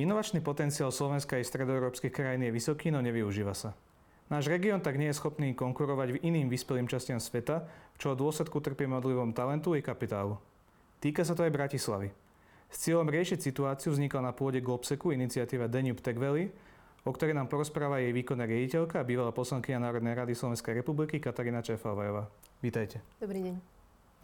Inovačný potenciál Slovenska aj stredoeurópskych krajín je vysoký, no nevyužíva sa. Náš región tak nie je schopný konkurovať v iným vyspelým častiam sveta, čo v dôsledku trpieme odlivom talentu i kapitálu. Týka sa to aj Bratislavy. S cieľom riešiť situáciu vznikla na pôde Globseku iniciatíva Danube Tech Valley, o ktorej nám porozpráva jej výkonná riaditeľka a bývalá poslankyňa Národnej rady Slovenskej republiky Katarína Čefalvajová. Vítajte. Dobrý deň.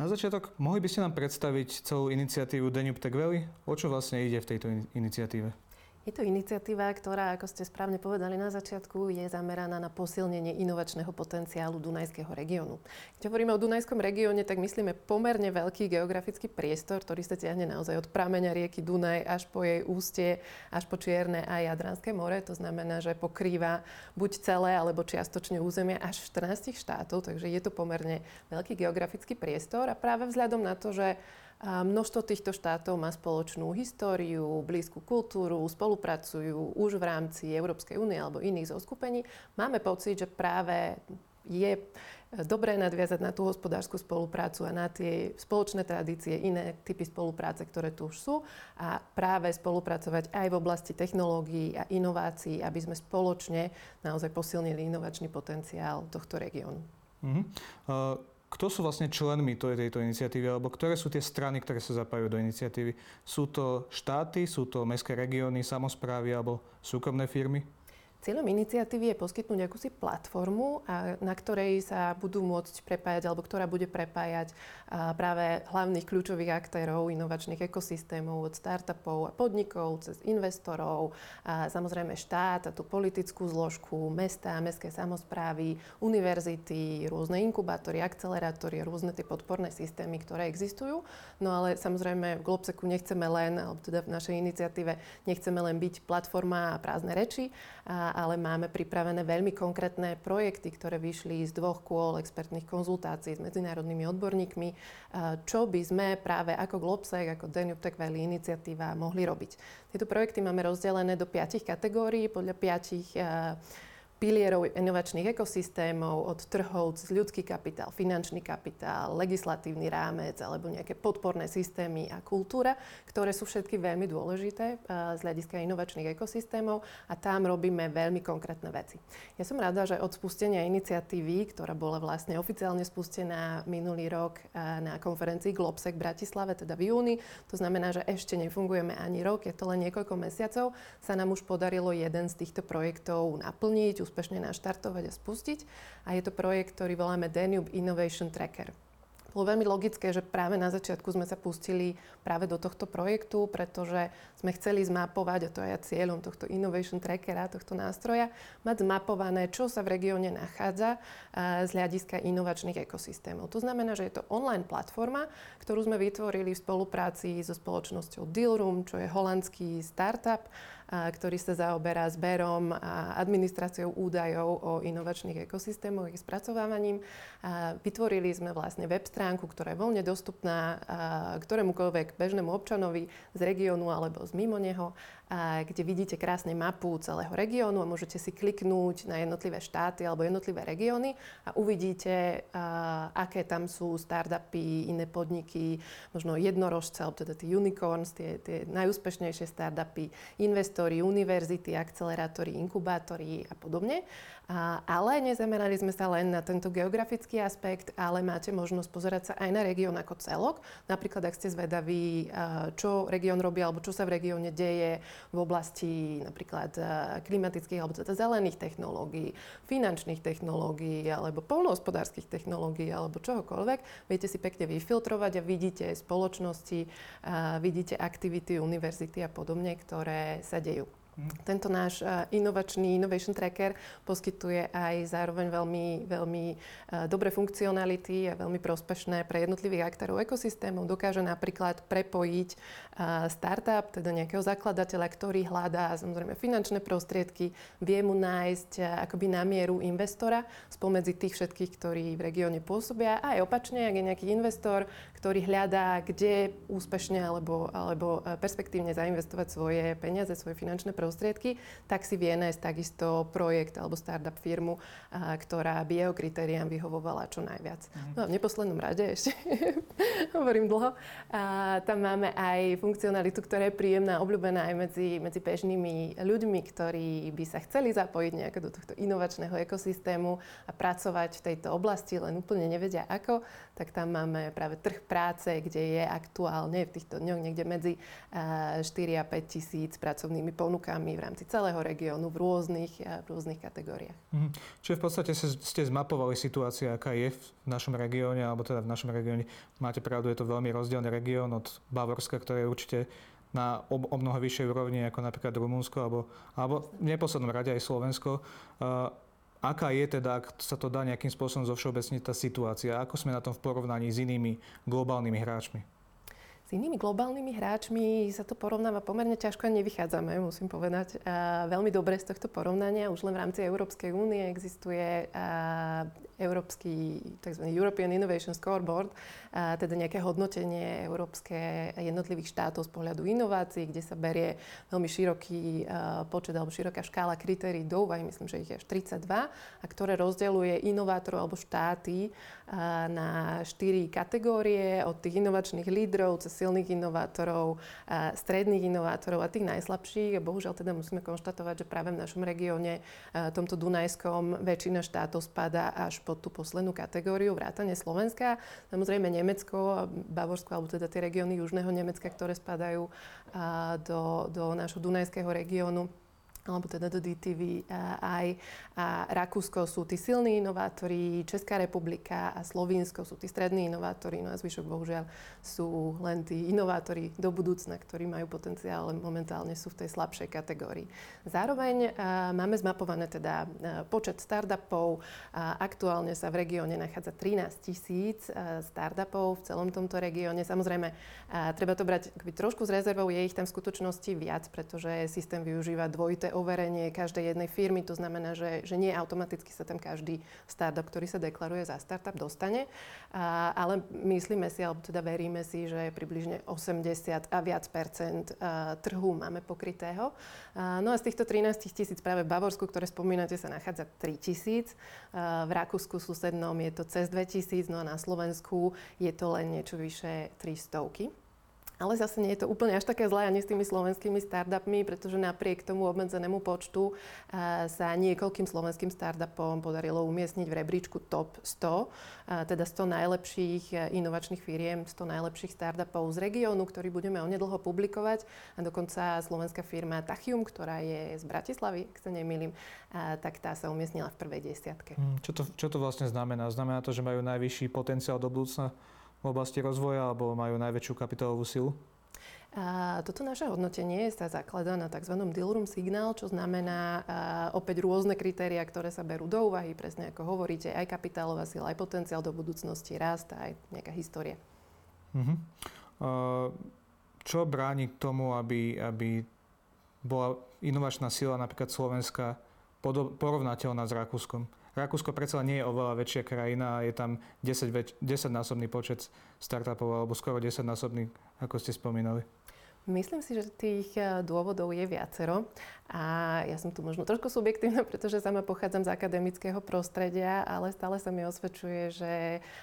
Na začiatok, mohli by ste nám predstaviť celú iniciatívu Danube Tech Valley? O čo vlastne ide v tejto iniciatíve? Je to iniciatíva, ktorá, ako ste správne povedali na začiatku, je zameraná na posilnenie inovačného potenciálu Dunajského regiónu. Keď hovoríme o Dunajskom regióne, tak myslíme pomerne veľký geografický priestor, ktorý sa ťahne naozaj od prameňa rieky Dunaj až po jej ústie, až po Čierne a Jadranské more. To znamená, že pokrýva buď celé alebo čiastočne územie až 14 štátov, takže je to pomerne veľký geografický priestor a práve vzhľadom na to, že množstvo týchto štátov má spoločnú históriu, blízku kultúru, spolupracujú už v rámci Európskej únie alebo iných zoskupení. Máme pocit, že práve je dobré nadviazať na tú hospodárskú spoluprácu a na tie spoločné tradície, iné typy spolupráce, ktoré tu už sú a práve spolupracovať aj v oblasti technológií a inovácií, aby sme spoločne naozaj posilnili inovačný potenciál tohto regiónu. Mm-hmm. Uh... Kto sú vlastne členmi tejto iniciatívy, alebo ktoré sú tie strany, ktoré sa zapájajú do iniciatívy? Sú to štáty, sú to mestské regióny, samozprávy alebo súkromné firmy? Cieľom iniciatívy je poskytnúť akúsi platformu, na ktorej sa budú môcť prepájať, alebo ktorá bude prepájať práve hlavných kľúčových aktérov inovačných ekosystémov, od startupov a podnikov, cez investorov, a samozrejme štát a tú politickú zložku, mesta, mestské samozprávy, univerzity, rôzne inkubátory, akcelerátory, rôzne tie podporné systémy, ktoré existujú. No ale samozrejme v Globseku nechceme len, alebo teda v našej iniciatíve nechceme len byť platforma a prázdne reči, a, ale máme pripravené veľmi konkrétne projekty, ktoré vyšli z dvoch kôl expertných konzultácií s medzinárodnými odborníkmi, čo by sme práve ako Globsec, ako Danube Tech Valley iniciatíva mohli robiť. Tieto projekty máme rozdelené do piatich kategórií podľa piatich pilierov inovačných ekosystémov, od trhov cez ľudský kapitál, finančný kapitál, legislatívny rámec alebo nejaké podporné systémy a kultúra, ktoré sú všetky veľmi dôležité z hľadiska inovačných ekosystémov a tam robíme veľmi konkrétne veci. Ja som rada, že od spustenia iniciatívy, ktorá bola vlastne oficiálne spustená minulý rok na konferencii Globsec v Bratislave, teda v júni, to znamená, že ešte nefungujeme ani rok, je to len niekoľko mesiacov, sa nám už podarilo jeden z týchto projektov naplniť, úspešne naštartovať a spustiť. A je to projekt, ktorý voláme Danube Innovation Tracker bolo veľmi logické, že práve na začiatku sme sa pustili práve do tohto projektu, pretože sme chceli zmapovať, a to je aj cieľom tohto Innovation Trackera, tohto nástroja, mať zmapované, čo sa v regióne nachádza z hľadiska inovačných ekosystémov. To znamená, že je to online platforma, ktorú sme vytvorili v spolupráci so spoločnosťou Dealroom, čo je holandský startup, ktorý sa zaoberá zberom a administráciou údajov o inovačných ekosystémoch, ich spracovávaním. Vytvorili sme vlastne web stránku, ktorá je voľne dostupná ktorémukoľvek bežnému občanovi z regiónu alebo z mimo neho, kde vidíte krásne mapu celého regiónu a môžete si kliknúť na jednotlivé štáty alebo jednotlivé regióny a uvidíte, aké tam sú startupy, iné podniky, možno jednorožce, alebo teda tie unicorns, tie, tie najúspešnejšie startupy, investori, univerzity, akcelerátory, inkubátory a podobne. Ale nezamerali sme sa len na tento geografický aspekt, ale máte možnosť pozerať sa aj na región ako celok. Napríklad, ak ste zvedaví, čo región robí alebo čo sa v regióne deje v oblasti napríklad klimatických alebo teda zelených technológií, finančných technológií alebo polnohospodárskych technológií alebo čohokoľvek, viete si pekne vyfiltrovať a vidíte spoločnosti, vidíte aktivity univerzity a podobne, ktoré sa dejú. Tento náš inovačný Innovation Tracker poskytuje aj zároveň veľmi, veľmi dobré funkcionality a veľmi prospešné pre jednotlivých aktérov ekosystémov. Dokáže napríklad prepojiť startup, teda nejakého zakladateľa, ktorý hľadá samozrejme finančné prostriedky, vie mu nájsť akoby na mieru investora spomedzi tých všetkých, ktorí v regióne pôsobia. A aj opačne, ak je nejaký investor, ktorý hľadá, kde úspešne alebo, alebo perspektívne zainvestovať svoje peniaze, svoje finančné prostriedky, tak si vie nájsť takisto projekt alebo startup firmu, ktorá by jeho kritériám vyhovovala čo najviac. Mm. No a v neposlednom rade ešte, hovorím dlho, a tam máme aj funkcionalitu, ktorá je príjemná, obľúbená aj medzi, medzi bežnými ľuďmi, ktorí by sa chceli zapojiť nejako do tohto inovačného ekosystému a pracovať v tejto oblasti, len úplne nevedia ako, tak tam máme práve trh práce, kde je aktuálne v týchto dňoch niekde medzi 4 a 5 tisíc pracovnými ponukami v rámci celého regiónu v rôznych, v rôznych kategóriách. Mhm. Čiže v podstate ste zmapovali situáciu, aká je v našom regióne, alebo teda v našom regióne. Máte pravdu, je to veľmi rozdielný región od Bavorska, ktoré je určite na o, o mnoho vyššej úrovni ako napríklad Rumunsko alebo, alebo v neposlednom rade aj Slovensko. Uh, aká je teda, ak sa to dá nejakým spôsobom zovšeobecniť tá situácia? Ako sme na tom v porovnaní s inými globálnymi hráčmi? S inými globálnymi hráčmi sa to porovnáva pomerne ťažko a nevychádzame, musím povedať. Veľmi dobre z tohto porovnania. Už len v rámci Európskej únie existuje Európsky tzv. European Innovation Scoreboard, teda nejaké hodnotenie európske jednotlivých štátov z pohľadu inovácií, kde sa berie veľmi široký počet alebo široká škála kritérií do úvahy, myslím, že ich je až 32, a ktoré rozdeľuje inovátorov alebo štáty na štyri kategórie, od tých inovačných lídrov cez silných inovátorov, stredných inovátorov a tých najslabších. A bohužiaľ teda musíme konštatovať, že práve v našom regióne, tomto Dunajskom, väčšina štátov spadá až pod tú poslednú kategóriu, vrátane Slovenska. Samozrejme Nemecko, Bavorsko, alebo teda tie regióny južného Nemecka, ktoré spadajú do, do nášho Dunajského regiónu alebo teda do DTV aj a Rakúsko sú tí silní inovátori, Česká republika a Slovinsko sú tí strední inovátori, no a zvyšok bohužiaľ sú len tí inovátori do budúcna, ktorí majú potenciál, ale momentálne sú v tej slabšej kategórii. Zároveň a, máme zmapované teda a, počet startupov. A, aktuálne sa v regióne nachádza 13 tisíc startupov v celom tomto regióne. Samozrejme, treba to brať trošku s rezervou, je ich tam v skutočnosti viac, pretože systém využíva dvojité overenie každej jednej firmy. To znamená, že, že nie automaticky sa tam každý startup, ktorý sa deklaruje za startup, dostane. A, ale myslíme si, alebo teda veríme si, že približne 80 a viac percent a, trhu máme pokrytého. A, no a z týchto 13 tisíc práve v Bavorsku, ktoré spomínate, sa nachádza 3 tisíc. V Rakúsku susednom je to cez 2 tisíc, no a na Slovensku je to len niečo vyše 300. Ale zase nie je to úplne až také zlé ani s tými slovenskými startupmi, pretože napriek tomu obmedzenému počtu sa niekoľkým slovenským startupom podarilo umiestniť v rebríčku top 100, teda 100 najlepších e, inovačných firiem, 100 najlepších startupov z regiónu, ktorý budeme onedlho publikovať. A dokonca slovenská firma Tachium, ktorá je z Bratislavy, ak sa nemýlim, tak tá sa umiestnila v prvej desiatke. Hm, čo to, čo to vlastne znamená? Znamená to, že majú najvyšší potenciál do budúcna? V oblasti rozvoja alebo majú najväčšiu kapitálovú silu? A toto naše hodnotenie sa zakladá na tzv. deal room signál, čo znamená opäť rôzne kritéria, ktoré sa berú do úvahy, presne ako hovoríte, aj kapitálová sila, aj potenciál do budúcnosti, rast, aj nejaká história. Uh-huh. Uh, čo bráni k tomu, aby, aby bola inovačná sila napríklad Slovenska porovnateľná s Rakúskom? Rakúsko predsa nie je oveľa väčšia krajina je tam 10, väč- 10-násobný počet startupov alebo skoro 10-násobný, ako ste spomínali. Myslím si, že tých eh, dôvodov je viacero a ja som tu možno trošku subjektívna, pretože sama pochádzam z akademického prostredia, ale stále sa mi osvedčuje, že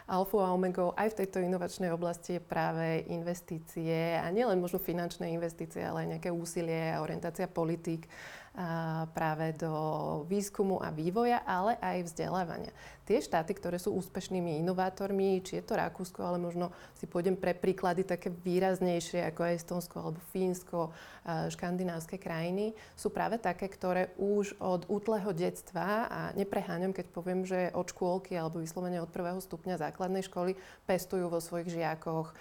alfa a omega aj v tejto inovačnej oblasti je práve investície a nielen možno finančné investície, ale aj nejaké úsilie a orientácia politík práve do výskumu a vývoja, ale aj vzdelávania. Tie štáty, ktoré sú úspešnými inovátormi, či je to Rakúsko, ale možno si pôjdem pre príklady také výraznejšie ako Estonsko alebo Fínsko, škandinávske krajiny, sú práve také, ktoré už od útleho detstva, a nepreháňam, keď poviem, že od škôlky alebo vyslovene od prvého stupňa základnej školy pestujú vo svojich žiakoch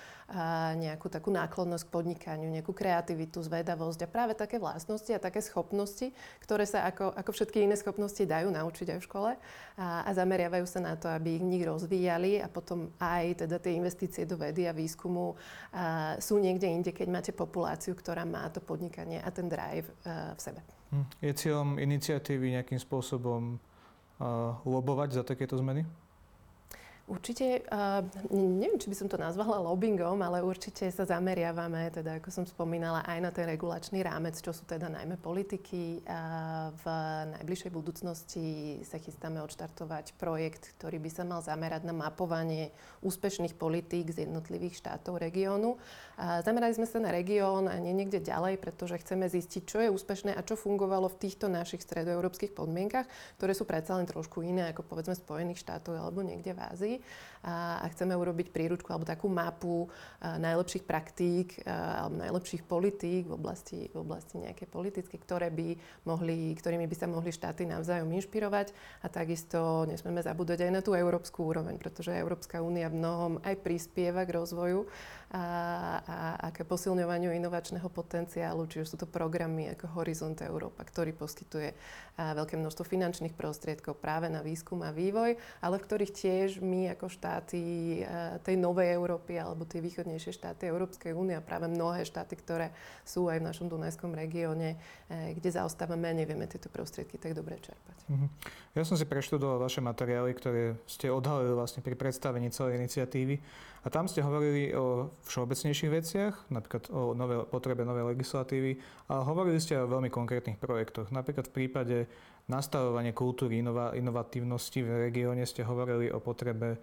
nejakú takú náklonnosť k podnikaniu, nejakú kreativitu, zvedavosť a práve také vlastnosti a také schopnosti, ktoré sa ako, ako všetky iné schopnosti dajú naučiť aj v škole a, a zameriavajú sa na to, aby ich nich rozvíjali a potom aj teda tie investície do vedy a výskumu a, sú niekde inde, keď máte populáciu, ktorá má to podnikanie a ten drive a, v sebe. Hm. Je cieľom iniciatívy nejakým spôsobom uh, lobovať za takéto zmeny? Určite, uh, neviem, či by som to nazvala lobbyingom, ale určite sa zameriavame, teda ako som spomínala, aj na ten regulačný rámec, čo sú teda najmä politiky. A v najbližšej budúcnosti sa chystáme odštartovať projekt, ktorý by sa mal zamerať na mapovanie úspešných politík z jednotlivých štátov regiónu. A zamerali sme sa na región a nie niekde ďalej, pretože chceme zistiť, čo je úspešné a čo fungovalo v týchto našich stredoeurópskych podmienkach, ktoré sú predsa len trošku iné ako povedzme Spojených štátov alebo niekde v Ázii a, a chceme urobiť príručku alebo takú mapu a, najlepších praktík a, alebo najlepších politík v oblasti, v oblasti nejaké politické, ktoré by mohli, ktorými by sa mohli štáty navzájom inšpirovať. A takisto nesmieme zabúdať aj na tú európsku úroveň, pretože Európska únia v mnohom aj prispieva k rozvoju a, a, a k posilňovaniu inovačného potenciálu, či už sú to programy ako Horizont Európa, ktorý poskytuje a, veľké množstvo finančných prostriedkov práve na výskum a vývoj, ale v ktorých tiež my ako štát štáty eh, tej novej Európy alebo tie východnejšie štáty Európskej únie a práve mnohé štáty, ktoré sú aj v našom Dunajskom regióne, eh, kde zaostávame a nevieme tieto prostriedky tak dobre čerpať. Mm-hmm. Ja som si preštudoval vaše materiály, ktoré ste odhalili vlastne pri predstavení celej iniciatívy a tam ste hovorili o všeobecnejších veciach, napríklad o nové, potrebe novej legislatívy, a hovorili ste o veľmi konkrétnych projektoch. Napríklad v prípade nastavovania kultúry inova, inovatívnosti v regióne ste hovorili o potrebe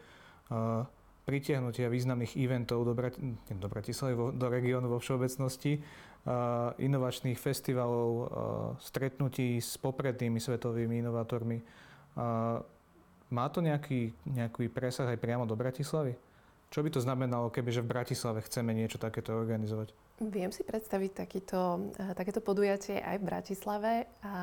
pritiahnutia významných eventov do, Brat- do Bratislavy, do regiónu vo všeobecnosti, inovačných festivalov, stretnutí s poprednými svetovými inovátormi. Má to nejaký, nejaký presah aj priamo do Bratislavy? Čo by to znamenalo, kebyže v Bratislave chceme niečo takéto organizovať? Viem si predstaviť takýto, eh, takéto podujatie aj v Bratislave a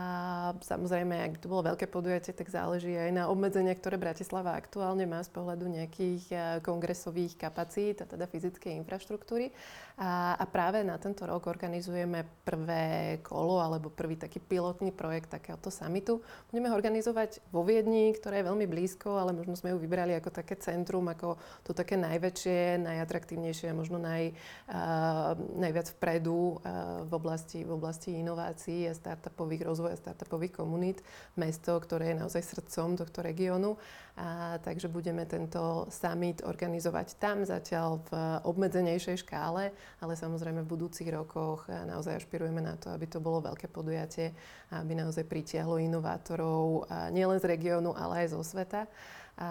samozrejme, ak to bolo veľké podujatie, tak záleží aj na obmedzenia, ktoré Bratislava aktuálne má z pohľadu nejakých eh, kongresových kapacít a teda fyzickej infraštruktúry. A, a práve na tento rok organizujeme prvé kolo alebo prvý taký pilotný projekt takéhoto samitu. Budeme ho organizovať vo Viedni, ktoré je veľmi blízko, ale možno sme ju vybrali ako také centrum, ako to také najväčšie, najatraktívnejšie a možno naj, uh, najviac vpredu eh, v oblasti, v oblasti inovácií a startupových rozvoja, startupových komunít. Mesto, ktoré je naozaj srdcom tohto regiónu. A, takže budeme tento summit organizovať tam zatiaľ v obmedzenejšej škále, ale samozrejme v budúcich rokoch eh, naozaj ašpirujeme na to, aby to bolo veľké podujatie, aby naozaj pritiahlo inovátorov nielen z regiónu, ale aj zo sveta. A,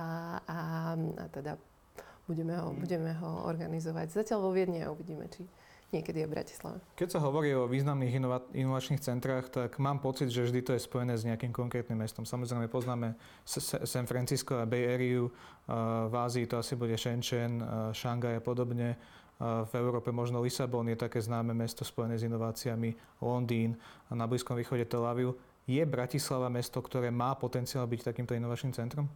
a, a teda budeme ho, budeme ho organizovať zatiaľ vo Viedni a uvidíme, či, niekedy aj v Bratislave. Keď sa hovorí o významných inova- inovačných centrách, tak mám pocit, že vždy to je spojené s nejakým konkrétnym mestom. Samozrejme poznáme San Francisco a Bay Area, v Ázii to asi bude Shenzhen, Šangaj a podobne. V Európe možno Lisabon je také známe mesto spojené s inováciami, Londýn a na Blízkom východe Tel Aviv. Je Bratislava mesto, ktoré má potenciál byť takýmto inovačným centrom?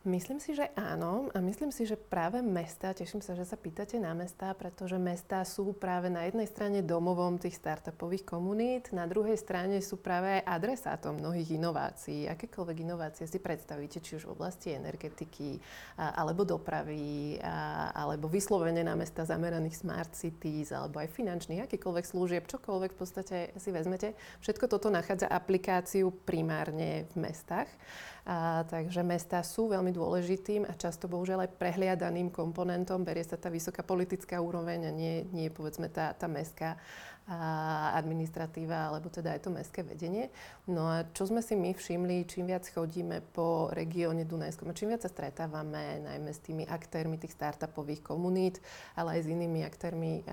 Myslím si, že áno a myslím si, že práve mesta, teším sa, že sa pýtate na mesta, pretože mesta sú práve na jednej strane domovom tých startupových komunít, na druhej strane sú práve aj adresátom mnohých inovácií. Akékoľvek inovácie si predstavíte, či už v oblasti energetiky, alebo dopravy, alebo vyslovene na mesta zameraných smart cities, alebo aj finančných, akýkoľvek služieb, čokoľvek v podstate si vezmete. Všetko toto nachádza aplikáciu primárne v mestách. A, takže mesta sú veľmi dôležitým a často bohužiaľ aj prehliadaným komponentom. Berie sa tá vysoká politická úroveň a nie, nie povedzme tá, tá mestská a administratíva, alebo teda aj to mestské vedenie. No a čo sme si my všimli, čím viac chodíme po regióne Dunajskom a čím viac sa stretávame najmä s tými aktérmi tých startupových komunít, ale aj s inými aktérmi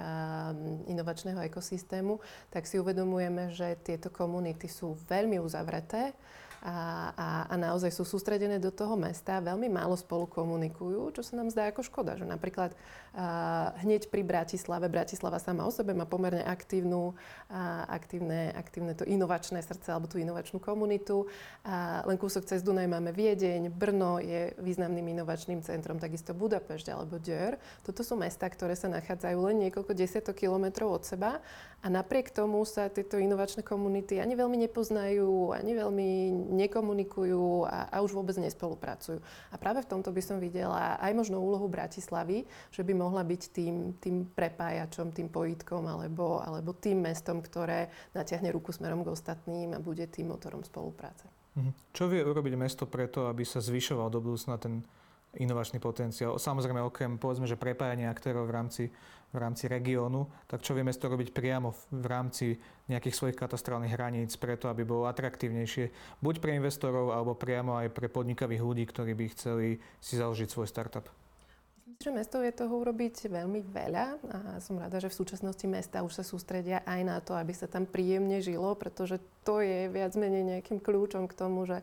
inovačného ekosystému, tak si uvedomujeme, že tieto komunity sú veľmi uzavreté a, a, a naozaj sú sústredené do toho mesta, veľmi málo spolu komunikujú, čo sa nám zdá ako škoda. Že napríklad a, hneď pri Bratislave, Bratislava sama o sebe má pomerne aktívnu, a, aktívne, aktívne to inovačné srdce alebo tú inovačnú komunitu. A len kúsok cez Dunaj máme Viedeň, Brno je významným inovačným centrom, takisto Budapešť alebo Dör. Toto sú mesta, ktoré sa nachádzajú len niekoľko desiatok kilometrov od seba a napriek tomu sa tieto inovačné komunity ani veľmi nepoznajú, ani veľmi nekomunikujú a, a už vôbec nespolupracujú. A práve v tomto by som videla aj možno úlohu Bratislavy, že by mohla byť tým, tým prepájačom, tým pojitkom alebo, alebo tým mestom, ktoré natiahne ruku smerom k ostatným a bude tým motorom spolupráce. Mhm. Čo vie urobiť mesto preto, aby sa zvyšoval do budúcna ten inovačný potenciál. Samozrejme, okrem povedzme, že prepájania aktérov v rámci, v rámci regiónu, tak čo vieme z toho robiť priamo v, rámci nejakých svojich katastrálnych hraníc, preto aby bolo atraktívnejšie buď pre investorov, alebo priamo aj pre podnikavých ľudí, ktorí by chceli si založiť svoj startup. Že mesto vie toho urobiť veľmi veľa a som rada, že v súčasnosti mesta už sa sústredia aj na to, aby sa tam príjemne žilo, pretože to je viac menej nejakým kľúčom k tomu, že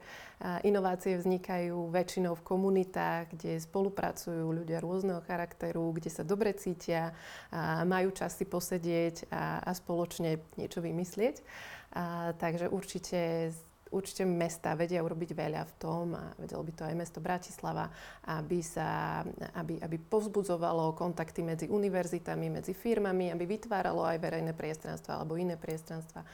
inovácie vznikajú väčšinou v komunitách, kde spolupracujú ľudia rôzneho charakteru, kde sa dobre cítia, a majú čas si posedieť a, a spoločne niečo vymyslieť. A, takže určite určite mesta vedia urobiť veľa v tom a vedelo by to aj mesto Bratislava, aby, sa, aby, aby povzbudzovalo kontakty medzi univerzitami, medzi firmami, aby vytváralo aj verejné priestranstva alebo iné priestranstva,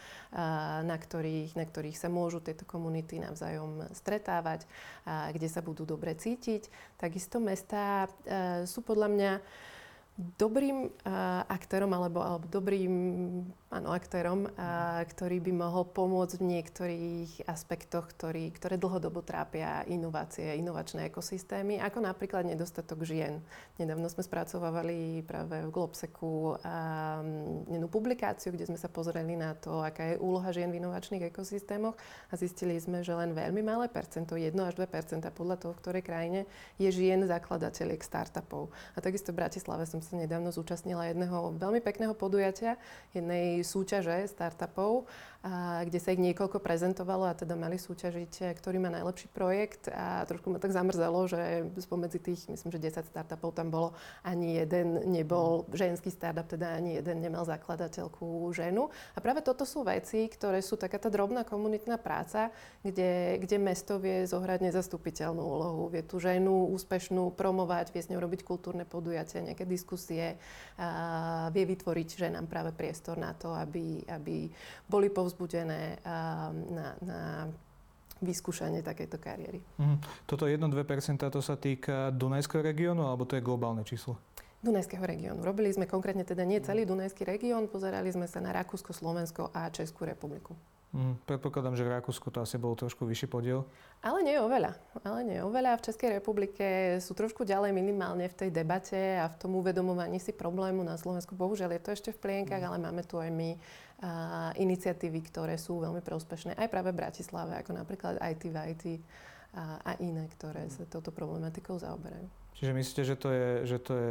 na ktorých, na ktorých sa môžu tieto komunity navzájom stretávať, kde sa budú dobre cítiť. Takisto mesta sú podľa mňa dobrým uh, aktérom alebo, alebo dobrým áno, aktérom, a, ktorý by mohol pomôcť v niektorých aspektoch, ktorý, ktoré dlhodobo trápia inovácie, inovačné ekosystémy, ako napríklad nedostatok žien. Nedávno sme spracovávali práve v Globseku jednu publikáciu, kde sme sa pozreli na to, aká je úloha žien v inovačných ekosystémoch a zistili sme, že len veľmi malé percento, 1 až 2 podľa toho, v ktorej krajine, je žien zakladateľiek startupov. A takisto v Bratislave som sa nedávno zúčastnila jedného veľmi pekného podujatia, jednej súťaže startupov, a, kde sa ich niekoľko prezentovalo a teda mali súťažiť, e, ktorý má najlepší projekt a trošku ma tak zamrzelo, že spomedzi tých, myslím, že 10 startupov tam bolo, ani jeden nebol ženský startup, teda ani jeden nemal zakladateľku ženu. A práve toto sú veci, ktoré sú taká tá drobná komunitná práca, kde, kde mesto vie zohrať nezastupiteľnú úlohu. Vie tú ženu úspešnú promovať, vie s ňou robiť kultúrne podujatia, nejaké diskusie, a vie vytvoriť ženám práve priestor na to, aby, aby boli povzbudené na, na vyskúšanie takejto kariéry. Mm. Toto 1-2% to sa týka Dunajského regiónu, alebo to je globálne číslo? Dunajského regiónu. Robili sme konkrétne teda nie celý Dunajský región, pozerali sme sa na Rakúsko, Slovensko a Českú republiku. Mm, predpokladám, že v Rakúsku to asi bol trošku vyšší podiel. Ale nie oveľa. Ale nie oveľa. V Českej republike sú trošku ďalej minimálne v tej debate a v tom uvedomovaní si problému na Slovensku. Bohužiaľ je to ešte v plienkach, mm. ale máme tu aj my a, iniciatívy, ktoré sú veľmi prospešné aj práve v Bratislave, ako napríklad IT v IT a, a iné, ktoré sa touto problematikou zaoberajú. Čiže myslíte, že to je, že to je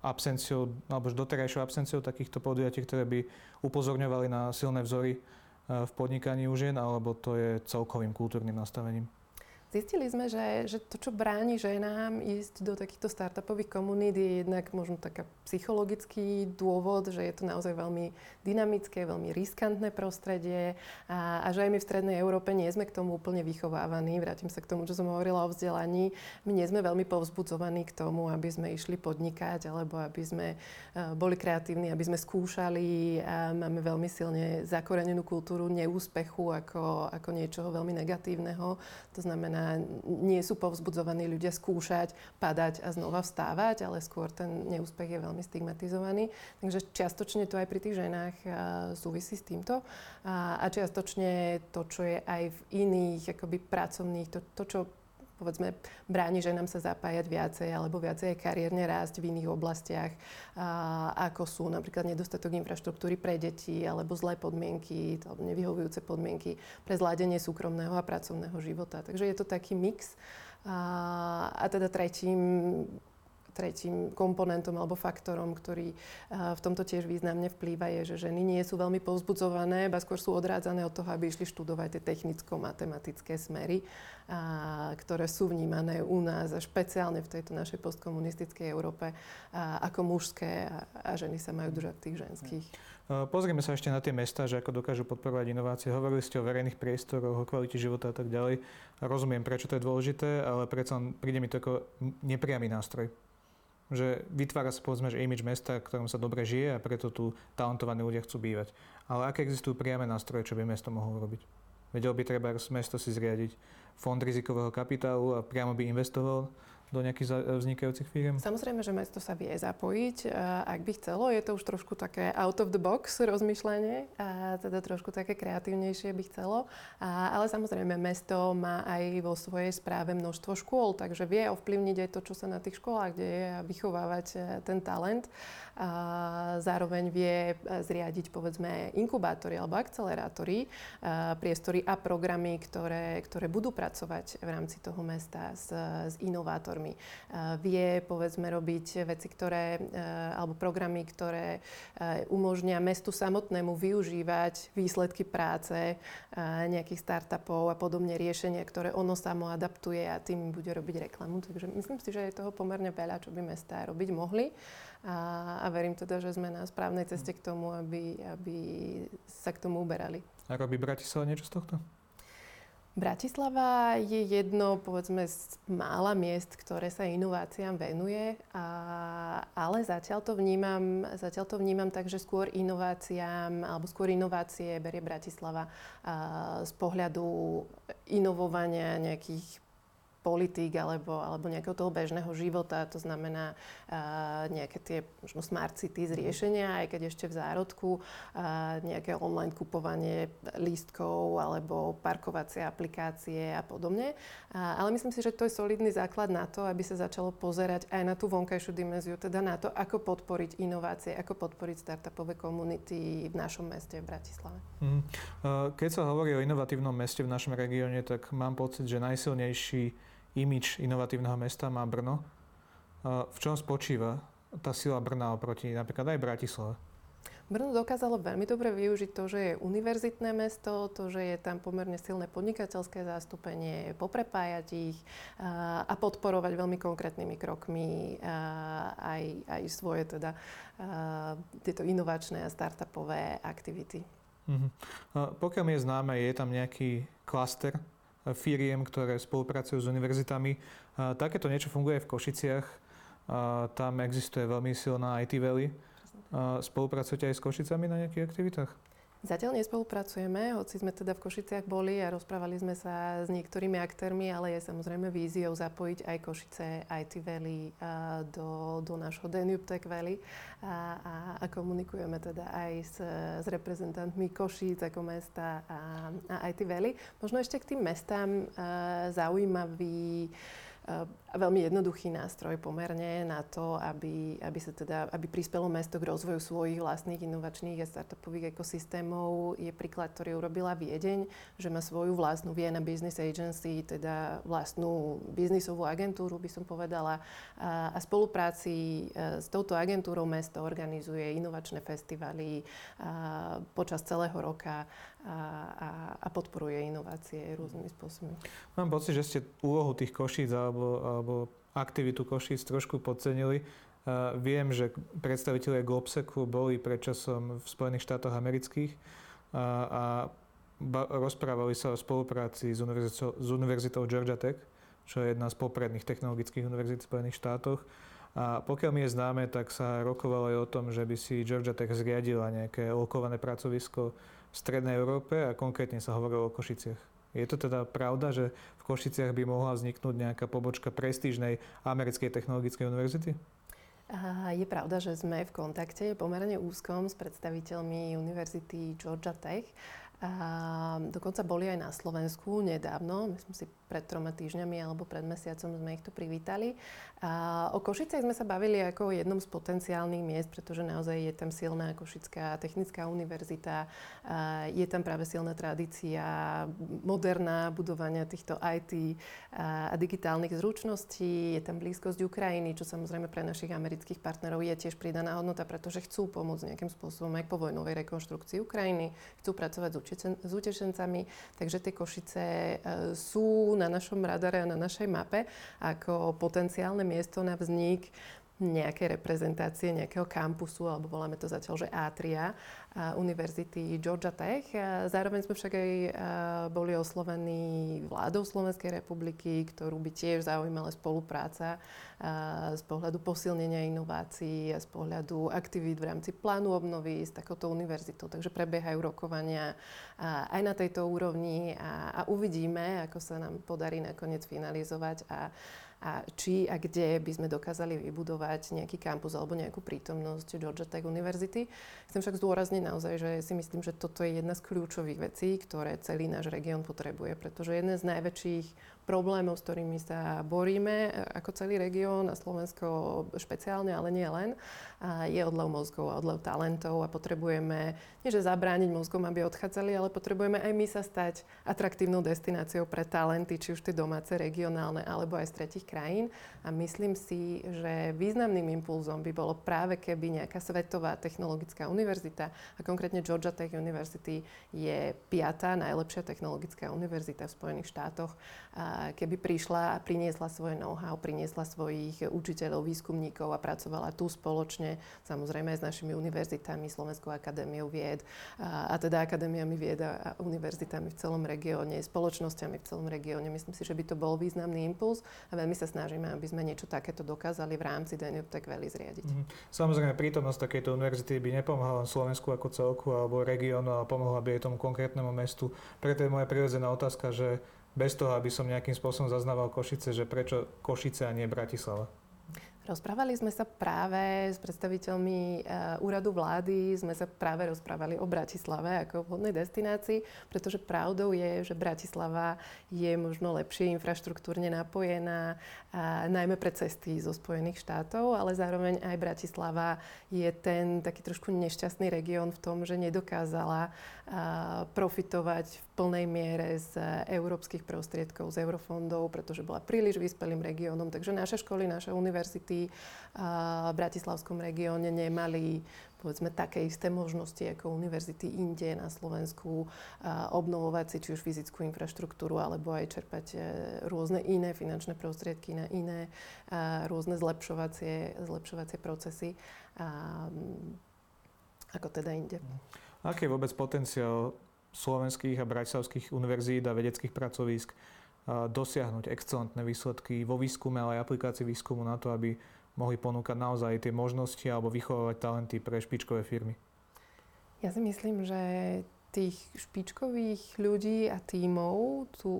absenciou, alebo doterajšou absenciou takýchto podujatí, ktoré by upozorňovali na silné vzory v podnikaní u žien, alebo to je celkovým kultúrnym nastavením? Zistili sme, že, že to, čo bráni ženám ísť do takýchto startupových komunít, je jednak možno taká psychologický dôvod, že je to naozaj veľmi dynamické, veľmi riskantné prostredie a, a že aj my v Strednej Európe nie sme k tomu úplne vychovávaní. Vrátim sa k tomu, čo som hovorila o vzdelaní. My nie sme veľmi povzbudzovaní k tomu, aby sme išli podnikať alebo aby sme uh, boli kreatívni, aby sme skúšali a máme veľmi silne zakorenenú kultúru neúspechu ako, ako niečoho veľmi negatívneho. To znamená, nie sú povzbudzovaní ľudia skúšať, padať a znova vstávať, ale skôr ten neúspech je veľmi stigmatizovaný. Takže čiastočne to aj pri tých ženách súvisí s týmto. A, čiastočne to, čo je aj v iných akoby pracovných, to, to čo povedzme, bráni ženám sa zapájať viacej alebo viacej kariérne rásť v iných oblastiach, a, ako sú napríklad nedostatok infraštruktúry pre deti alebo zlé podmienky alebo nevyhovujúce podmienky pre zladenie súkromného a pracovného života. Takže je to taký mix. A, a teda tretím tretím komponentom alebo faktorom, ktorý v tomto tiež významne vplýva, je, že ženy nie sú veľmi povzbudzované, ba skôr sú odrádzané od toho, aby išli študovať tie technicko-matematické smery, a, ktoré sú vnímané u nás a špeciálne v tejto našej postkomunistickej Európe a, ako mužské a, a ženy sa majú držať tých ženských. Pozrieme sa ešte na tie mesta, že ako dokážu podporovať inovácie. Hovorili ste o verejných priestoroch, o kvalite života a tak ďalej. Rozumiem, prečo to je dôležité, ale predsa príde mi to ako nepriamy nástroj že vytvára sa povedzme, že image mesta, ktorom sa dobre žije a preto tu talentovaní ľudia chcú bývať. Ale aké existujú priame nástroje, čo by mesto mohlo robiť? Vedel by treba mesto si zriadiť fond rizikového kapitálu a priamo by investoval do nejakých vznikajúcich firiem? Samozrejme, že mesto sa vie zapojiť, ak by chcelo. Je to už trošku také out of the box rozmýšľanie, a teda trošku také kreatívnejšie by chcelo. Ale samozrejme, mesto má aj vo svojej správe množstvo škôl, takže vie ovplyvniť aj to, čo sa na tých školách deje a vychovávať e, ten talent. Zároveň vie e, zriadiť povedzme inkubátory alebo akcelerátory, e, priestory a programy, ktoré, ktoré budú pracovať v rámci toho mesta s, s inovátormi. A vie povedzme robiť veci, ktoré, alebo programy, ktoré umožnia mestu samotnému využívať výsledky práce nejakých startupov a podobne riešenia, ktoré ono samo adaptuje a tým bude robiť reklamu. Takže myslím si, že je toho pomerne veľa, čo by mestá robiť mohli. A verím teda, že sme na správnej ceste k tomu, aby, aby sa k tomu uberali. A robí Bratislava niečo z tohto? Bratislava je jedno, povedzme, z mála miest, ktoré sa inováciám venuje, a, ale zatiaľ to, vnímam, zatiaľ to vnímam tak, že skôr inováciám, alebo skôr inovácie berie Bratislava a, z pohľadu inovovania nejakých politík alebo, alebo nejakého toho bežného života, to znamená uh, nejaké tie možno smart cities mhm. riešenia, aj keď ešte v zárodku, uh, nejaké online kupovanie lístkov alebo parkovacie aplikácie a podobne. Uh, ale myslím si, že to je solidný základ na to, aby sa začalo pozerať aj na tú vonkajšiu dimenziu, teda na to, ako podporiť inovácie, ako podporiť startupové komunity v našom meste v Bratislave. Mm. Keď sa hovorí o inovatívnom meste v našom regióne, tak mám pocit, že najsilnejší imič inovatívneho mesta má Brno. V čom spočíva tá sila Brna oproti napríklad aj Bratislave? Brno dokázalo veľmi dobre využiť to, že je univerzitné mesto, to, že je tam pomerne silné podnikateľské zastúpenie, poprepájať ich a podporovať veľmi konkrétnymi krokmi aj, aj svoje teda tieto inovačné a startupové aktivity. Uh-huh. Pokiaľ mi je známe, je tam nejaký klaster firiem, ktoré spolupracujú s univerzitami. Takéto niečo funguje v Košiciach. Tam existuje veľmi silná IT Valley. Spolupracujete aj s Košicami na nejakých aktivitách? Zatiaľ nespolupracujeme, hoci sme teda v Košiciach boli a rozprávali sme sa s niektorými aktérmi, ale je samozrejme víziou zapojiť aj Košice, IT Valley do, do nášho Danube Tech Valley a, a, a komunikujeme teda aj s, s reprezentantmi Košíc ako mesta a, a IT Valley. Možno ešte k tým mestám zaujímavý veľmi jednoduchý nástroj pomerne na to, aby, aby, sa teda, aby prispelo mesto k rozvoju svojich vlastných inovačných a startupových ekosystémov. Je príklad, ktorý urobila Viedeň, že má svoju vlastnú Vienna Business Agency, teda vlastnú biznisovú agentúru, by som povedala. A, a spolupráci e, s touto agentúrou mesto organizuje inovačné festivaly počas celého roka a, a, a podporuje inovácie rôznymi spôsobmi. Mám pocit, že ste úlohu tých košíc alebo, alebo aktivitu košíc trošku podcenili. Uh, viem, že predstavitelia Globsecu boli predčasom v Spojených štátoch amerických uh, a ba- rozprávali sa o spolupráci s univerzitou, s univerzitou Georgia Tech, čo je jedna z popredných technologických univerzít v Spojených štátoch. A pokiaľ mi je známe, tak sa rokovalo aj o tom, že by si Georgia Tech zriadila nejaké lokované pracovisko v Strednej Európe a konkrétne sa hovorilo o Košiciach. Je to teda pravda, že v Košiciach by mohla vzniknúť nejaká pobočka prestížnej americkej technologickej univerzity? Je pravda, že sme v kontakte pomerne úzkom s predstaviteľmi Univerzity Georgia Tech a dokonca boli aj na Slovensku nedávno, myslím si pred troma týždňami alebo pred mesiacom sme ich tu privítali. A o Košicech sme sa bavili ako o jednom z potenciálnych miest, pretože naozaj je tam silná Košická technická univerzita, a je tam práve silná tradícia moderná budovania týchto IT a digitálnych zručností, je tam blízkosť Ukrajiny, čo samozrejme pre našich amerických partnerov je tiež pridaná hodnota, pretože chcú pomôcť nejakým spôsobom aj po vojnovej rekonštrukcii Ukrajiny, chcú pracovať s s utečencami. Takže tie Košice e, sú na našom radare a na našej mape ako potenciálne miesto na vznik nejakej reprezentácie nejakého kampusu, alebo voláme to zatiaľ, že Atria, Univerzity Georgia Tech. Zároveň sme však aj boli oslovení vládou Slovenskej republiky, ktorú by tiež zaujímala spolupráca z pohľadu posilnenia inovácií a z pohľadu aktivít v rámci plánu obnovy s takouto univerzitou. Takže prebiehajú rokovania aj na tejto úrovni a, a uvidíme, ako sa nám podarí nakoniec finalizovať a a či a kde by sme dokázali vybudovať nejaký kampus alebo nejakú prítomnosť Georgia Tech University. Chcem však zdôrazniť naozaj, že si myslím, že toto je jedna z kľúčových vecí, ktoré celý náš región potrebuje, pretože jeden z najväčších problémov, s ktorými sa boríme ako celý región a Slovensko špeciálne, ale nie len, je odlev mozgov a odlev talentov a potrebujeme, nie že zabrániť mozgom, aby odchádzali, ale potrebujeme aj my sa stať atraktívnou destináciou pre talenty, či už tie domáce, regionálne alebo aj z tretich krajín. A myslím si, že významným impulzom by bolo práve keby nejaká svetová technologická univerzita, a konkrétne Georgia Tech University je piatá najlepšia technologická univerzita v Spojených štátoch, keby prišla a priniesla svoje know-how, priniesla svojich učiteľov, výskumníkov a pracovala tu spoločne, samozrejme aj s našimi univerzitami, Slovenskou akadémiou vied a, a teda akadémiami vied a univerzitami v celom regióne, spoločnosťami v celom regióne. Myslím si, že by to bol významný impuls a veľmi sa snažíme, aby sme niečo takéto dokázali v rámci Danube Tech Valley zriadiť. Mm-hmm. Samozrejme, prítomnosť takejto univerzity by nepomohla Slovensku ako celku alebo regiónu, ale pomohla by aj tomu konkrétnemu mestu. Preto je moja prirodzená otázka, že bez toho, aby som nejakým spôsobom zaznával Košice, že prečo Košice a nie Bratislava? Rozprávali sme sa práve s predstaviteľmi uh, úradu vlády, sme sa práve rozprávali o Bratislave ako vhodnej destinácii, pretože pravdou je, že Bratislava je možno lepšie infraštruktúrne napojená, najmä pre cesty zo Spojených štátov, ale zároveň aj Bratislava je ten taký trošku nešťastný región v tom, že nedokázala profitovať v plnej miere z európskych prostriedkov, z eurofondov, pretože bola príliš vyspelým regiónom. Takže naše školy, naše univerzity v Bratislavskom regióne nemali povedzme také isté možnosti ako univerzity inde na Slovensku obnovovať si či už fyzickú infraštruktúru alebo aj čerpať e, rôzne iné finančné prostriedky na iné rôzne zlepšovacie, zlepšovacie procesy ako teda inde. Aký je vôbec potenciál slovenských a bratislavských univerzít a vedeckých pracovísk dosiahnuť excelentné výsledky vo výskume, ale aj aplikácii výskumu na to, aby mohli ponúkať naozaj tie možnosti alebo vychovávať talenty pre špičkové firmy? Ja si myslím, že tých špičkových ľudí a tímov tu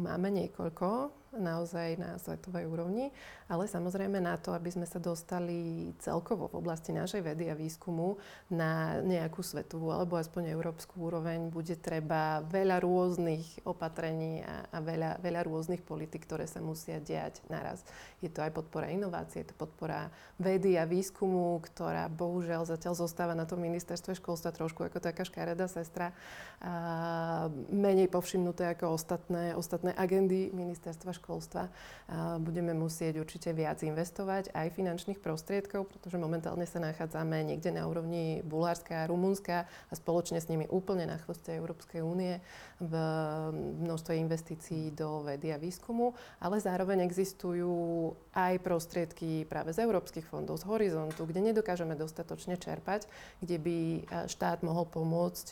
máme niekoľko naozaj na svetovej úrovni, ale samozrejme na to, aby sme sa dostali celkovo v oblasti našej vedy a výskumu na nejakú svetovú alebo aspoň európsku úroveň, bude treba veľa rôznych opatrení a, a veľa, veľa rôznych politik, ktoré sa musia diať naraz. Je to aj podpora inovácie, je to podpora vedy a výskumu, ktorá bohužiaľ zatiaľ zostáva na tom ministerstve školstva trošku ako taká škareda sestra, a menej povšimnuté ako ostatné, ostatné agendy ministerstva školstva školstva budeme musieť určite viac investovať aj finančných prostriedkov, pretože momentálne sa nachádzame niekde na úrovni Bulharska a Rumunska a spoločne s nimi úplne na chvoste Európskej únie v množstve investícií do vedy a výskumu, ale zároveň existujú aj prostriedky práve z európskych fondov, z horizontu, kde nedokážeme dostatočne čerpať, kde by štát mohol pomôcť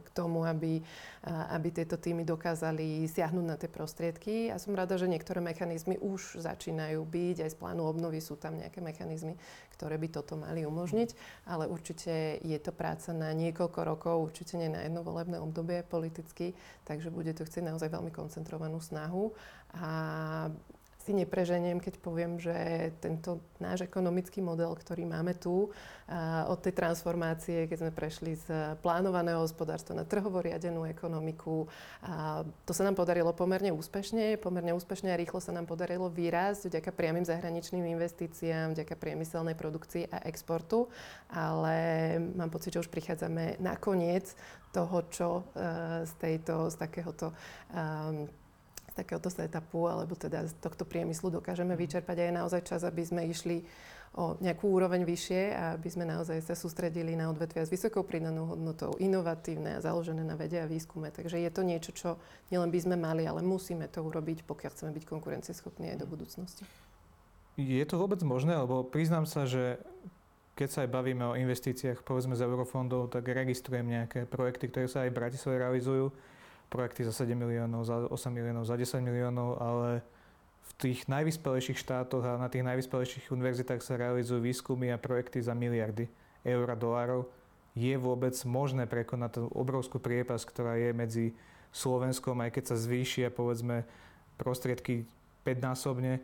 k tomu, aby, aby tieto týmy dokázali siahnuť na tie prostriedky. A som rada, že niektoré mechanizmy už začínajú byť, aj z plánu obnovy sú tam nejaké mechanizmy, ktoré by toto mali umožniť, ale určite je to práca na niekoľko rokov, určite nie na jedno volebné obdobie politicky, takže bude to chcieť naozaj veľmi koncentrovanú snahu a si nepreženiem, keď poviem, že tento náš ekonomický model, ktorý máme tu, od tej transformácie, keď sme prešli z plánovaného hospodárstva na trhovo riadenú ekonomiku, to sa nám podarilo pomerne úspešne. Pomerne úspešne a rýchlo sa nám podarilo vyrásť vďaka priamým zahraničným investíciám, vďaka priemyselnej produkcii a exportu, ale mám pocit, že už prichádzame na koniec toho, čo e, z, tejto, z takéhoto um, z takéhoto setupu alebo teda z tohto priemyslu dokážeme mhm. vyčerpať a je naozaj čas, aby sme išli o nejakú úroveň vyššie a aby sme naozaj sa sústredili na odvetvia s vysokou pridanou hodnotou, inovatívne a založené na vede a výskume. Takže je to niečo, čo nielen by sme mali, ale musíme to urobiť, pokiaľ chceme byť konkurencieschopní aj do mhm. budúcnosti. Je to vôbec možné? Lebo priznám sa, že keď sa aj bavíme o investíciách, povedzme z eurofondov, tak registrujem nejaké projekty, ktoré sa aj v Bratislave realizujú projekty za 7 miliónov, za 8 miliónov, za 10 miliónov, ale v tých najvyspelejších štátoch a na tých najvyspelejších univerzitách sa realizujú výskumy a projekty za miliardy eur a dolárov. Je vôbec možné prekonať tú obrovskú priepas, ktorá je medzi Slovenskom, aj keď sa zvýšia povedzme prostriedky 5-násobne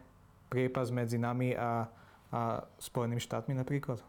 priepas medzi nami a, a Spojenými štátmi napríklad?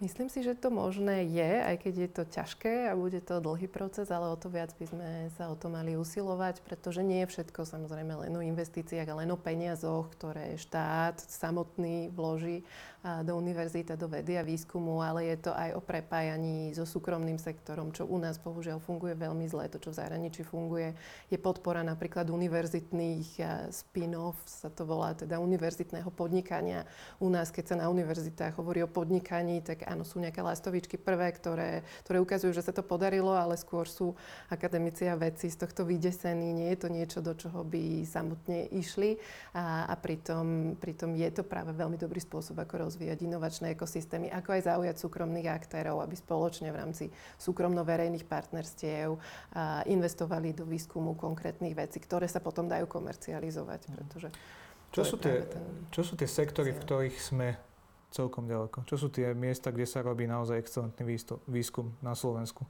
Myslím si, že to možné je, aj keď je to ťažké a bude to dlhý proces, ale o to viac by sme sa o to mali usilovať, pretože nie je všetko samozrejme len o investíciách len o peniazoch, ktoré štát samotný vloží do univerzity, do vedy a výskumu, ale je to aj o prepájaní so súkromným sektorom, čo u nás bohužiaľ funguje veľmi zle. To, čo v zahraničí funguje, je podpora napríklad univerzitných spin-off, sa to volá teda univerzitného podnikania. U nás, keď sa na univerzitách hovorí o podnikaní, tak áno, sú nejaké lastovičky prvé, ktoré, ktoré ukazujú, že sa to podarilo, ale skôr sú akademici a vedci z tohto vydesení. Nie je to niečo, do čoho by samotne išli a, a pritom, pritom je to práve veľmi dobrý spôsob, ako rozvíjať inovačné ekosystémy, ako aj zaujať súkromných aktérov, aby spoločne v rámci súkromno-verejných partnerstiev investovali do výskumu konkrétnych vecí, ktoré sa potom dajú komercializovať. Mhm. Pretože čo sú, tie, ten... čo sú tie sektory, v ktorých sme celkom ďaleko? Čo sú tie miesta, kde sa robí naozaj excelentný výskum na Slovensku?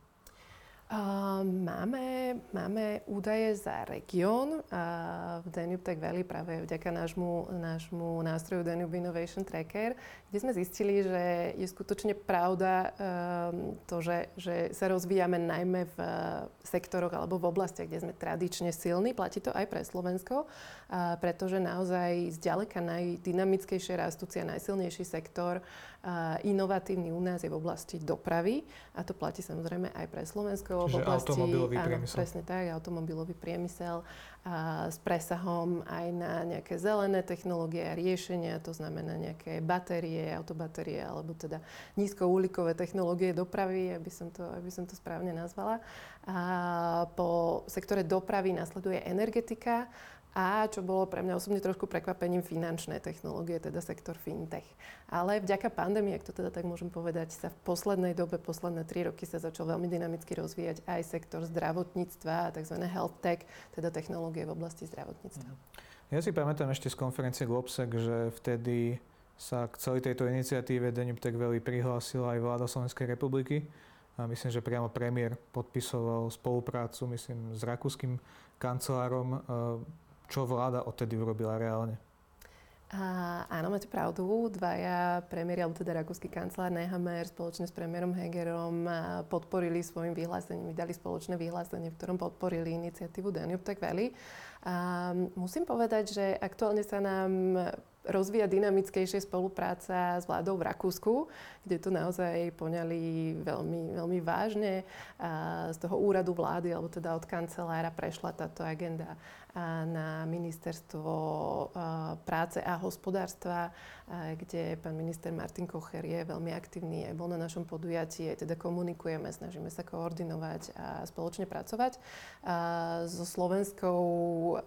máme, máme údaje za región v Danube Tech Valley práve vďaka nášmu, nášmu nástroju Danube Innovation Tracker, kde sme zistili, že je skutočne pravda um, to, že, že sa rozvíjame najmä v sektoroch alebo v oblastiach, kde sme tradične silní. Platí to aj pre Slovensko, pretože naozaj zďaleka najdynamickejšie rastúci a najsilnejší sektor inovatívny u nás je v oblasti dopravy a to platí samozrejme aj pre Slovensko. Čiže v oblasti, automobilový áno, priemysel. presne tak, automobilový priemysel a s presahom aj na nejaké zelené technológie a riešenia, to znamená nejaké batérie, autobatérie alebo teda nízkouhlíkové technológie dopravy, aby som to, aby som to správne nazvala. A po sektore dopravy nasleduje energetika a čo bolo pre mňa osobne trošku prekvapením finančné technológie, teda sektor fintech. Ale vďaka pandémii, ak to teda tak môžem povedať, sa v poslednej dobe, posledné tri roky sa začal veľmi dynamicky rozvíjať aj sektor zdravotníctva, tzv. health tech, teda technológie v oblasti zdravotníctva. Ja si pamätám ešte z konferencie Globsec, že vtedy sa k celej tejto iniciatíve Danube Tech Valley prihlásila aj vláda Slovenskej republiky. A myslím, že priamo premiér podpisoval spoluprácu, myslím, s rakúskym kancelárom čo vláda odtedy urobila reálne? A, áno, máte pravdu. Dvaja premiéri, alebo teda rakúsky kancelár Nehammer spoločne s premiérom Hegerom podporili svojim vyhlásením, vydali spoločné vyhlásenie, v ktorom podporili iniciatívu Danube Tech Valley. A musím povedať, že aktuálne sa nám rozvíja dynamickejšie spolupráca s vládou v Rakúsku, kde to naozaj poňali veľmi, veľmi vážne. A z toho úradu vlády, alebo teda od kancelára prešla táto agenda na ministerstvo práce a hospodárstva, kde pán minister Martin Kocher je veľmi aktívny, aj bol na našom podujatí, aj teda komunikujeme, snažíme sa koordinovať a spoločne pracovať. So slovenskou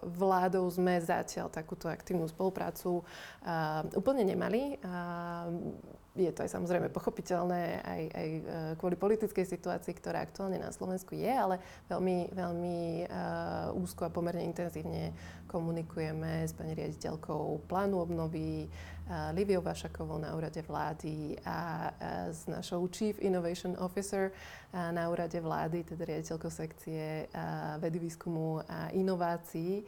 vládou sme zatiaľ takúto aktívnu spoluprácu úplne nemali je to aj samozrejme pochopiteľné aj, aj e, kvôli politickej situácii, ktorá aktuálne na Slovensku je, ale veľmi, veľmi uh, úzko a pomerne intenzívne komunikujeme s pani riaditeľkou plánu obnovy, uh, Liviou Vašakovou na úrade vlády a uh, s našou Chief Innovation Officer uh, na úrade vlády, teda riaditeľkou sekcie uh, vedy, výskumu a inovácií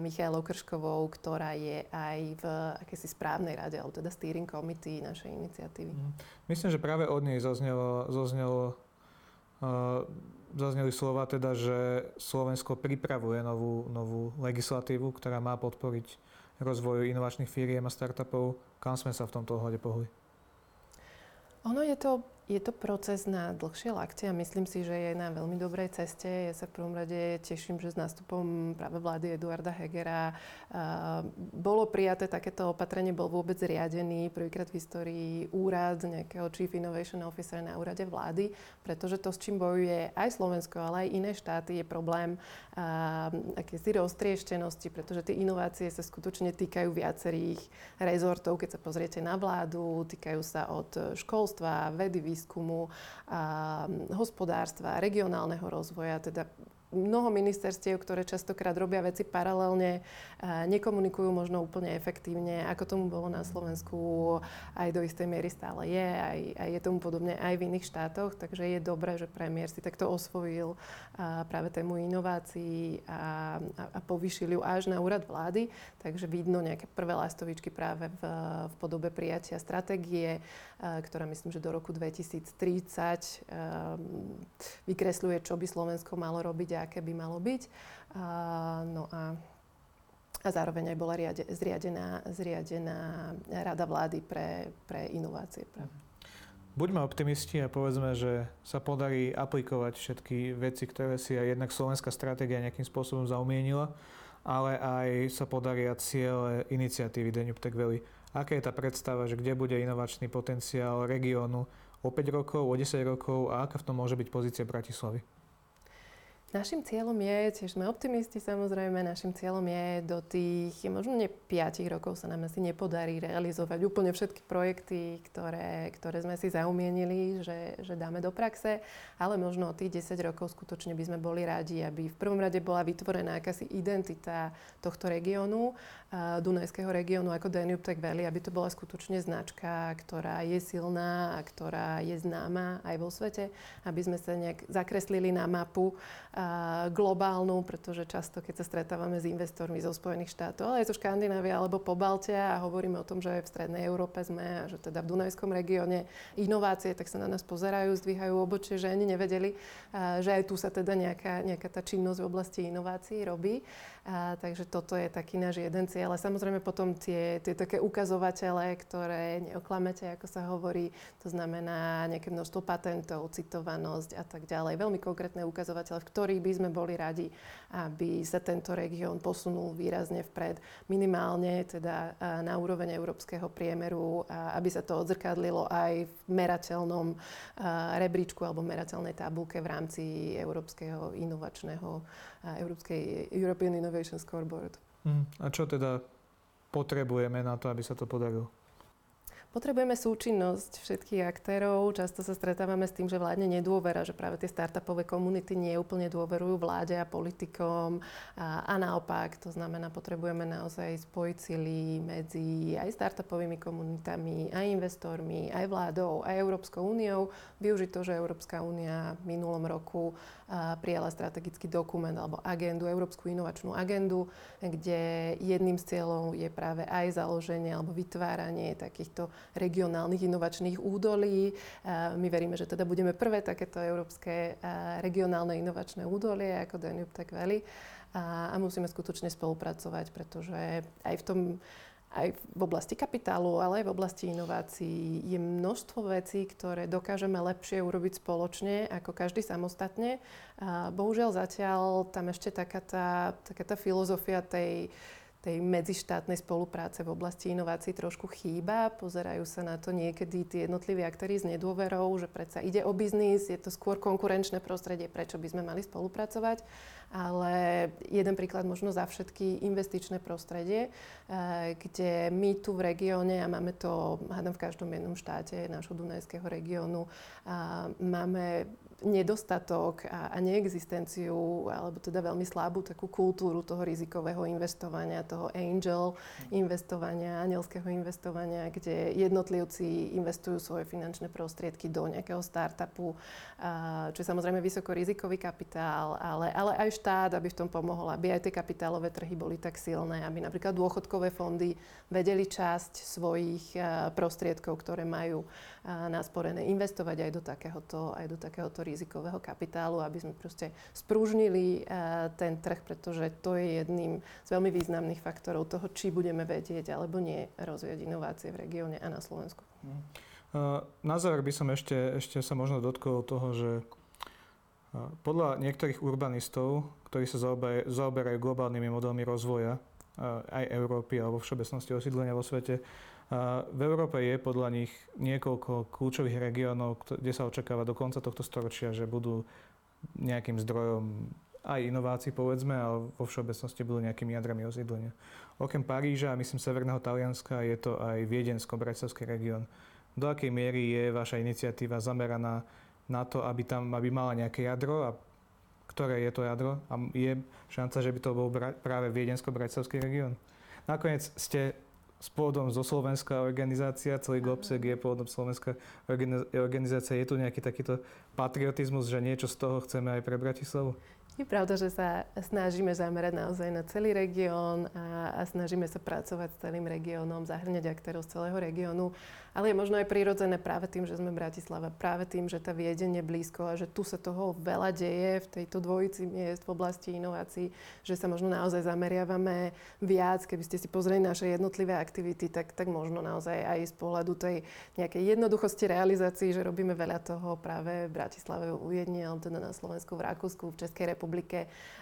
Michailou Krškovou, ktorá je aj v akési správnej rade, alebo teda steering committee našej iniciatívy. Mhm. Myslím, že práve od nej zaznelo, zaznelo zazneli slova teda, že Slovensko pripravuje novú, novú legislatívu, ktorá má podporiť rozvoj inovačných firiem a startupov. Kam sme sa v tomto ohľade pohli? Ono je to je to proces na dlhšie lakte a myslím si, že je na veľmi dobrej ceste. Ja sa v prvom rade teším, že s nástupom práve vlády Eduarda Hegera uh, bolo prijaté takéto opatrenie, bol vôbec zriadený prvýkrát v histórii úrad nejakého Chief Innovation Officer na úrade vlády, pretože to, s čím bojuje aj Slovensko, ale aj iné štáty, je problém uh, akési roztrieštenosti, pretože tie inovácie sa skutočne týkajú viacerých rezortov. Keď sa pozriete na vládu, týkajú sa od školstva, vedy, výskumu, a hospodárstva, regionálneho rozvoja, teda mnoho ministerstiev, ktoré častokrát robia veci paralelne, nekomunikujú možno úplne efektívne, ako tomu bolo na Slovensku, aj do istej miery stále je, aj, aj je tomu podobne aj v iných štátoch, takže je dobré, že premiér si takto osvojil práve tému inovácií a, a, a povýšil ju až na úrad vlády, takže vidno nejaké prvé lastovičky práve v, v podobe prijatia stratégie, ktorá myslím, že do roku 2030 vykresľuje, čo by Slovensko malo robiť a aké by malo byť. No a a zároveň aj bola riade, zriadená, zriadená rada vlády pre, pre inovácie. Práve. Buďme optimisti a povedzme, že sa podarí aplikovať všetky veci, ktoré si aj jednak slovenská stratégia nejakým spôsobom zaumienila, ale aj sa podaria ciele iniciatívy Danube Tech Valley. Aká je tá predstava, že kde bude inovačný potenciál regiónu o 5 rokov, o 10 rokov a aká v tom môže byť pozícia Bratislavy? Našim cieľom je, tiež sme optimisti samozrejme, našim cieľom je do tých, možno nie 5 rokov sa nám asi nepodarí realizovať úplne všetky projekty, ktoré, ktoré sme si zaumienili, že, že dáme do praxe, ale možno o tých 10 rokov skutočne by sme boli radi, aby v prvom rade bola vytvorená akási identita tohto regiónu, Dunajského regiónu ako Danube Tech Valley, aby to bola skutočne značka, ktorá je silná a ktorá je známa aj vo svete, aby sme sa nejak zakreslili na mapu globálnu, pretože často, keď sa stretávame s investormi zo Spojených štátov, ale aj zo Škandinávie alebo po Baltia a hovoríme o tom, že v Strednej Európe sme a že teda v Dunajskom regióne inovácie, tak sa na nás pozerajú, zdvíhajú obočie, že ani nevedeli, že aj tu sa teda nejaká, nejaká tá činnosť v oblasti inovácií robí. A, takže toto je taký náš jeden cieľ. A samozrejme potom tie, tie také ukazovatele, ktoré neoklamete, ako sa hovorí, to znamená nejaké množstvo patentov, citovanosť a tak ďalej. Veľmi konkrétne ukazovatele, v ktorých by sme boli radi, aby sa tento región posunul výrazne vpred. Minimálne teda na úroveň európskeho priemeru, aby sa to odzrkadlilo aj v merateľnom rebríčku alebo merateľnej tabulke v rámci Európskeho inovačného Európskej European Innovation Scoreboard. Mm. A čo teda potrebujeme na to, aby sa to podarilo? Potrebujeme súčinnosť všetkých aktérov. Často sa stretávame s tým, že vládne nedôvera, že práve tie startupové komunity nie úplne dôverujú vláde a politikom. A, a naopak, to znamená, potrebujeme naozaj spojiť sily medzi aj startupovými komunitami, aj investormi, aj vládou, aj Európskou úniou. Využiť to, že Európska únia v minulom roku prijala strategický dokument alebo agendu, Európsku inovačnú agendu, kde jedným z cieľov je práve aj založenie alebo vytváranie takýchto regionálnych inovačných údolí. My veríme, že teda budeme prvé takéto európske regionálne inovačné údolie ako Danube Tech Valley a, musíme skutočne spolupracovať, pretože aj v tom aj v oblasti kapitálu, ale aj v oblasti inovácií je množstvo vecí, ktoré dokážeme lepšie urobiť spoločne ako každý samostatne. Bohužiaľ zatiaľ tam ešte taká tá, taká tá filozofia tej, tej medzištátnej spolupráce v oblasti inovácií trošku chýba. Pozerajú sa na to niekedy tí jednotliví aktéry s nedôverou, že predsa ide o biznis, je to skôr konkurenčné prostredie, prečo by sme mali spolupracovať ale jeden príklad možno za všetky investičné prostredie, eh, kde my tu v regióne, a máme to, hádam v každom jednom štáte nášho Dunajského regiónu, máme nedostatok a, a neexistenciu, alebo teda veľmi slabú takú kultúru toho rizikového investovania, toho angel investovania, anielského investovania, kde jednotlivci investujú svoje finančné prostriedky do nejakého startupu, a, čo je samozrejme vysokorizikový kapitál, ale, ale aj štát, aby v tom pomohol, aby aj tie kapitálové trhy boli tak silné, aby napríklad dôchodkové fondy vedeli časť svojich prostriedkov, ktoré majú nasporené, investovať aj do takéhoto, aj do takéhoto rizikového kapitálu, aby sme proste sprúžnili ten trh, pretože to je jedným z veľmi významných faktorov toho, či budeme vedieť alebo nie rozvíjať inovácie v regióne a na Slovensku. Mhm. Na záver by som ešte, ešte sa možno dotkol toho, že podľa niektorých urbanistov, ktorí sa zaoberajú globálnymi modelmi rozvoja aj Európy alebo všeobecnosti osídlenia vo svete, v Európe je podľa nich niekoľko kľúčových regiónov, kde sa očakáva do konca tohto storočia, že budú nejakým zdrojom aj inovácií, povedzme, ale vo všeobecnosti budú nejakými jadrami osídlenia. Okrem Paríža a myslím Severného Talianska je to aj Viedensko-Brajsovský región. Do akej miery je vaša iniciatíva zameraná na to, aby tam aby mala nejaké jadro a ktoré je to jadro a je šanca, že by to bol práve Viedensko-Bratislavský región. Nakoniec ste s pôvodom zo Slovenska organizácia, celý Globsec je pôvodom Slovenská organizácia. Je tu nejaký takýto patriotizmus, že niečo z toho chceme aj pre Bratislavu? Je pravda, že sa snažíme zamerať naozaj na celý región a, a snažíme sa pracovať s celým regiónom, zahrňať aktérov z celého regiónu. Ale je možno aj prirodzené práve tým, že sme Bratislava, práve tým, že tá Viedeň je blízko a že tu sa toho veľa deje v tejto dvojici miest v oblasti inovácií, že sa možno naozaj zameriavame viac. Keby ste si pozreli naše jednotlivé aktivity, tak, tak možno naozaj aj z pohľadu tej nejakej jednoduchosti realizácií, že robíme veľa toho práve v Bratislave, u Jedni, ale teda na Slovensku, v Rakúsku, v Českej republike,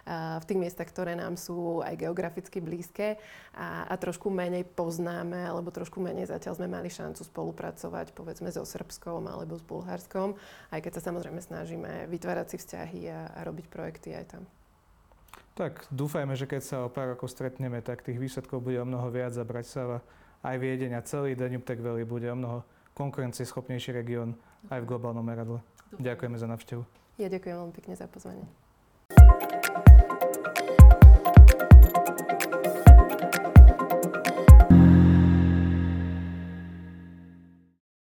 v tých miestach, ktoré nám sú aj geograficky blízke a, a trošku menej poznáme, alebo trošku menej zatiaľ sme mali šancu spolu spolupracovať povedzme so Srbskom alebo s Bulharskom, aj keď sa samozrejme snažíme vytvárať si vzťahy a, a robiť projekty aj tam. Tak dúfajme, že keď sa o pár rokov stretneme, tak tých výsledkov bude o mnoho viac a Bratislava aj Viedeň a celý Danube tak Valley bude o mnoho konkurencieschopnejší región aj v globálnom meradle. Ďakujeme za návštevu. Ja ďakujem veľmi pekne za pozvanie.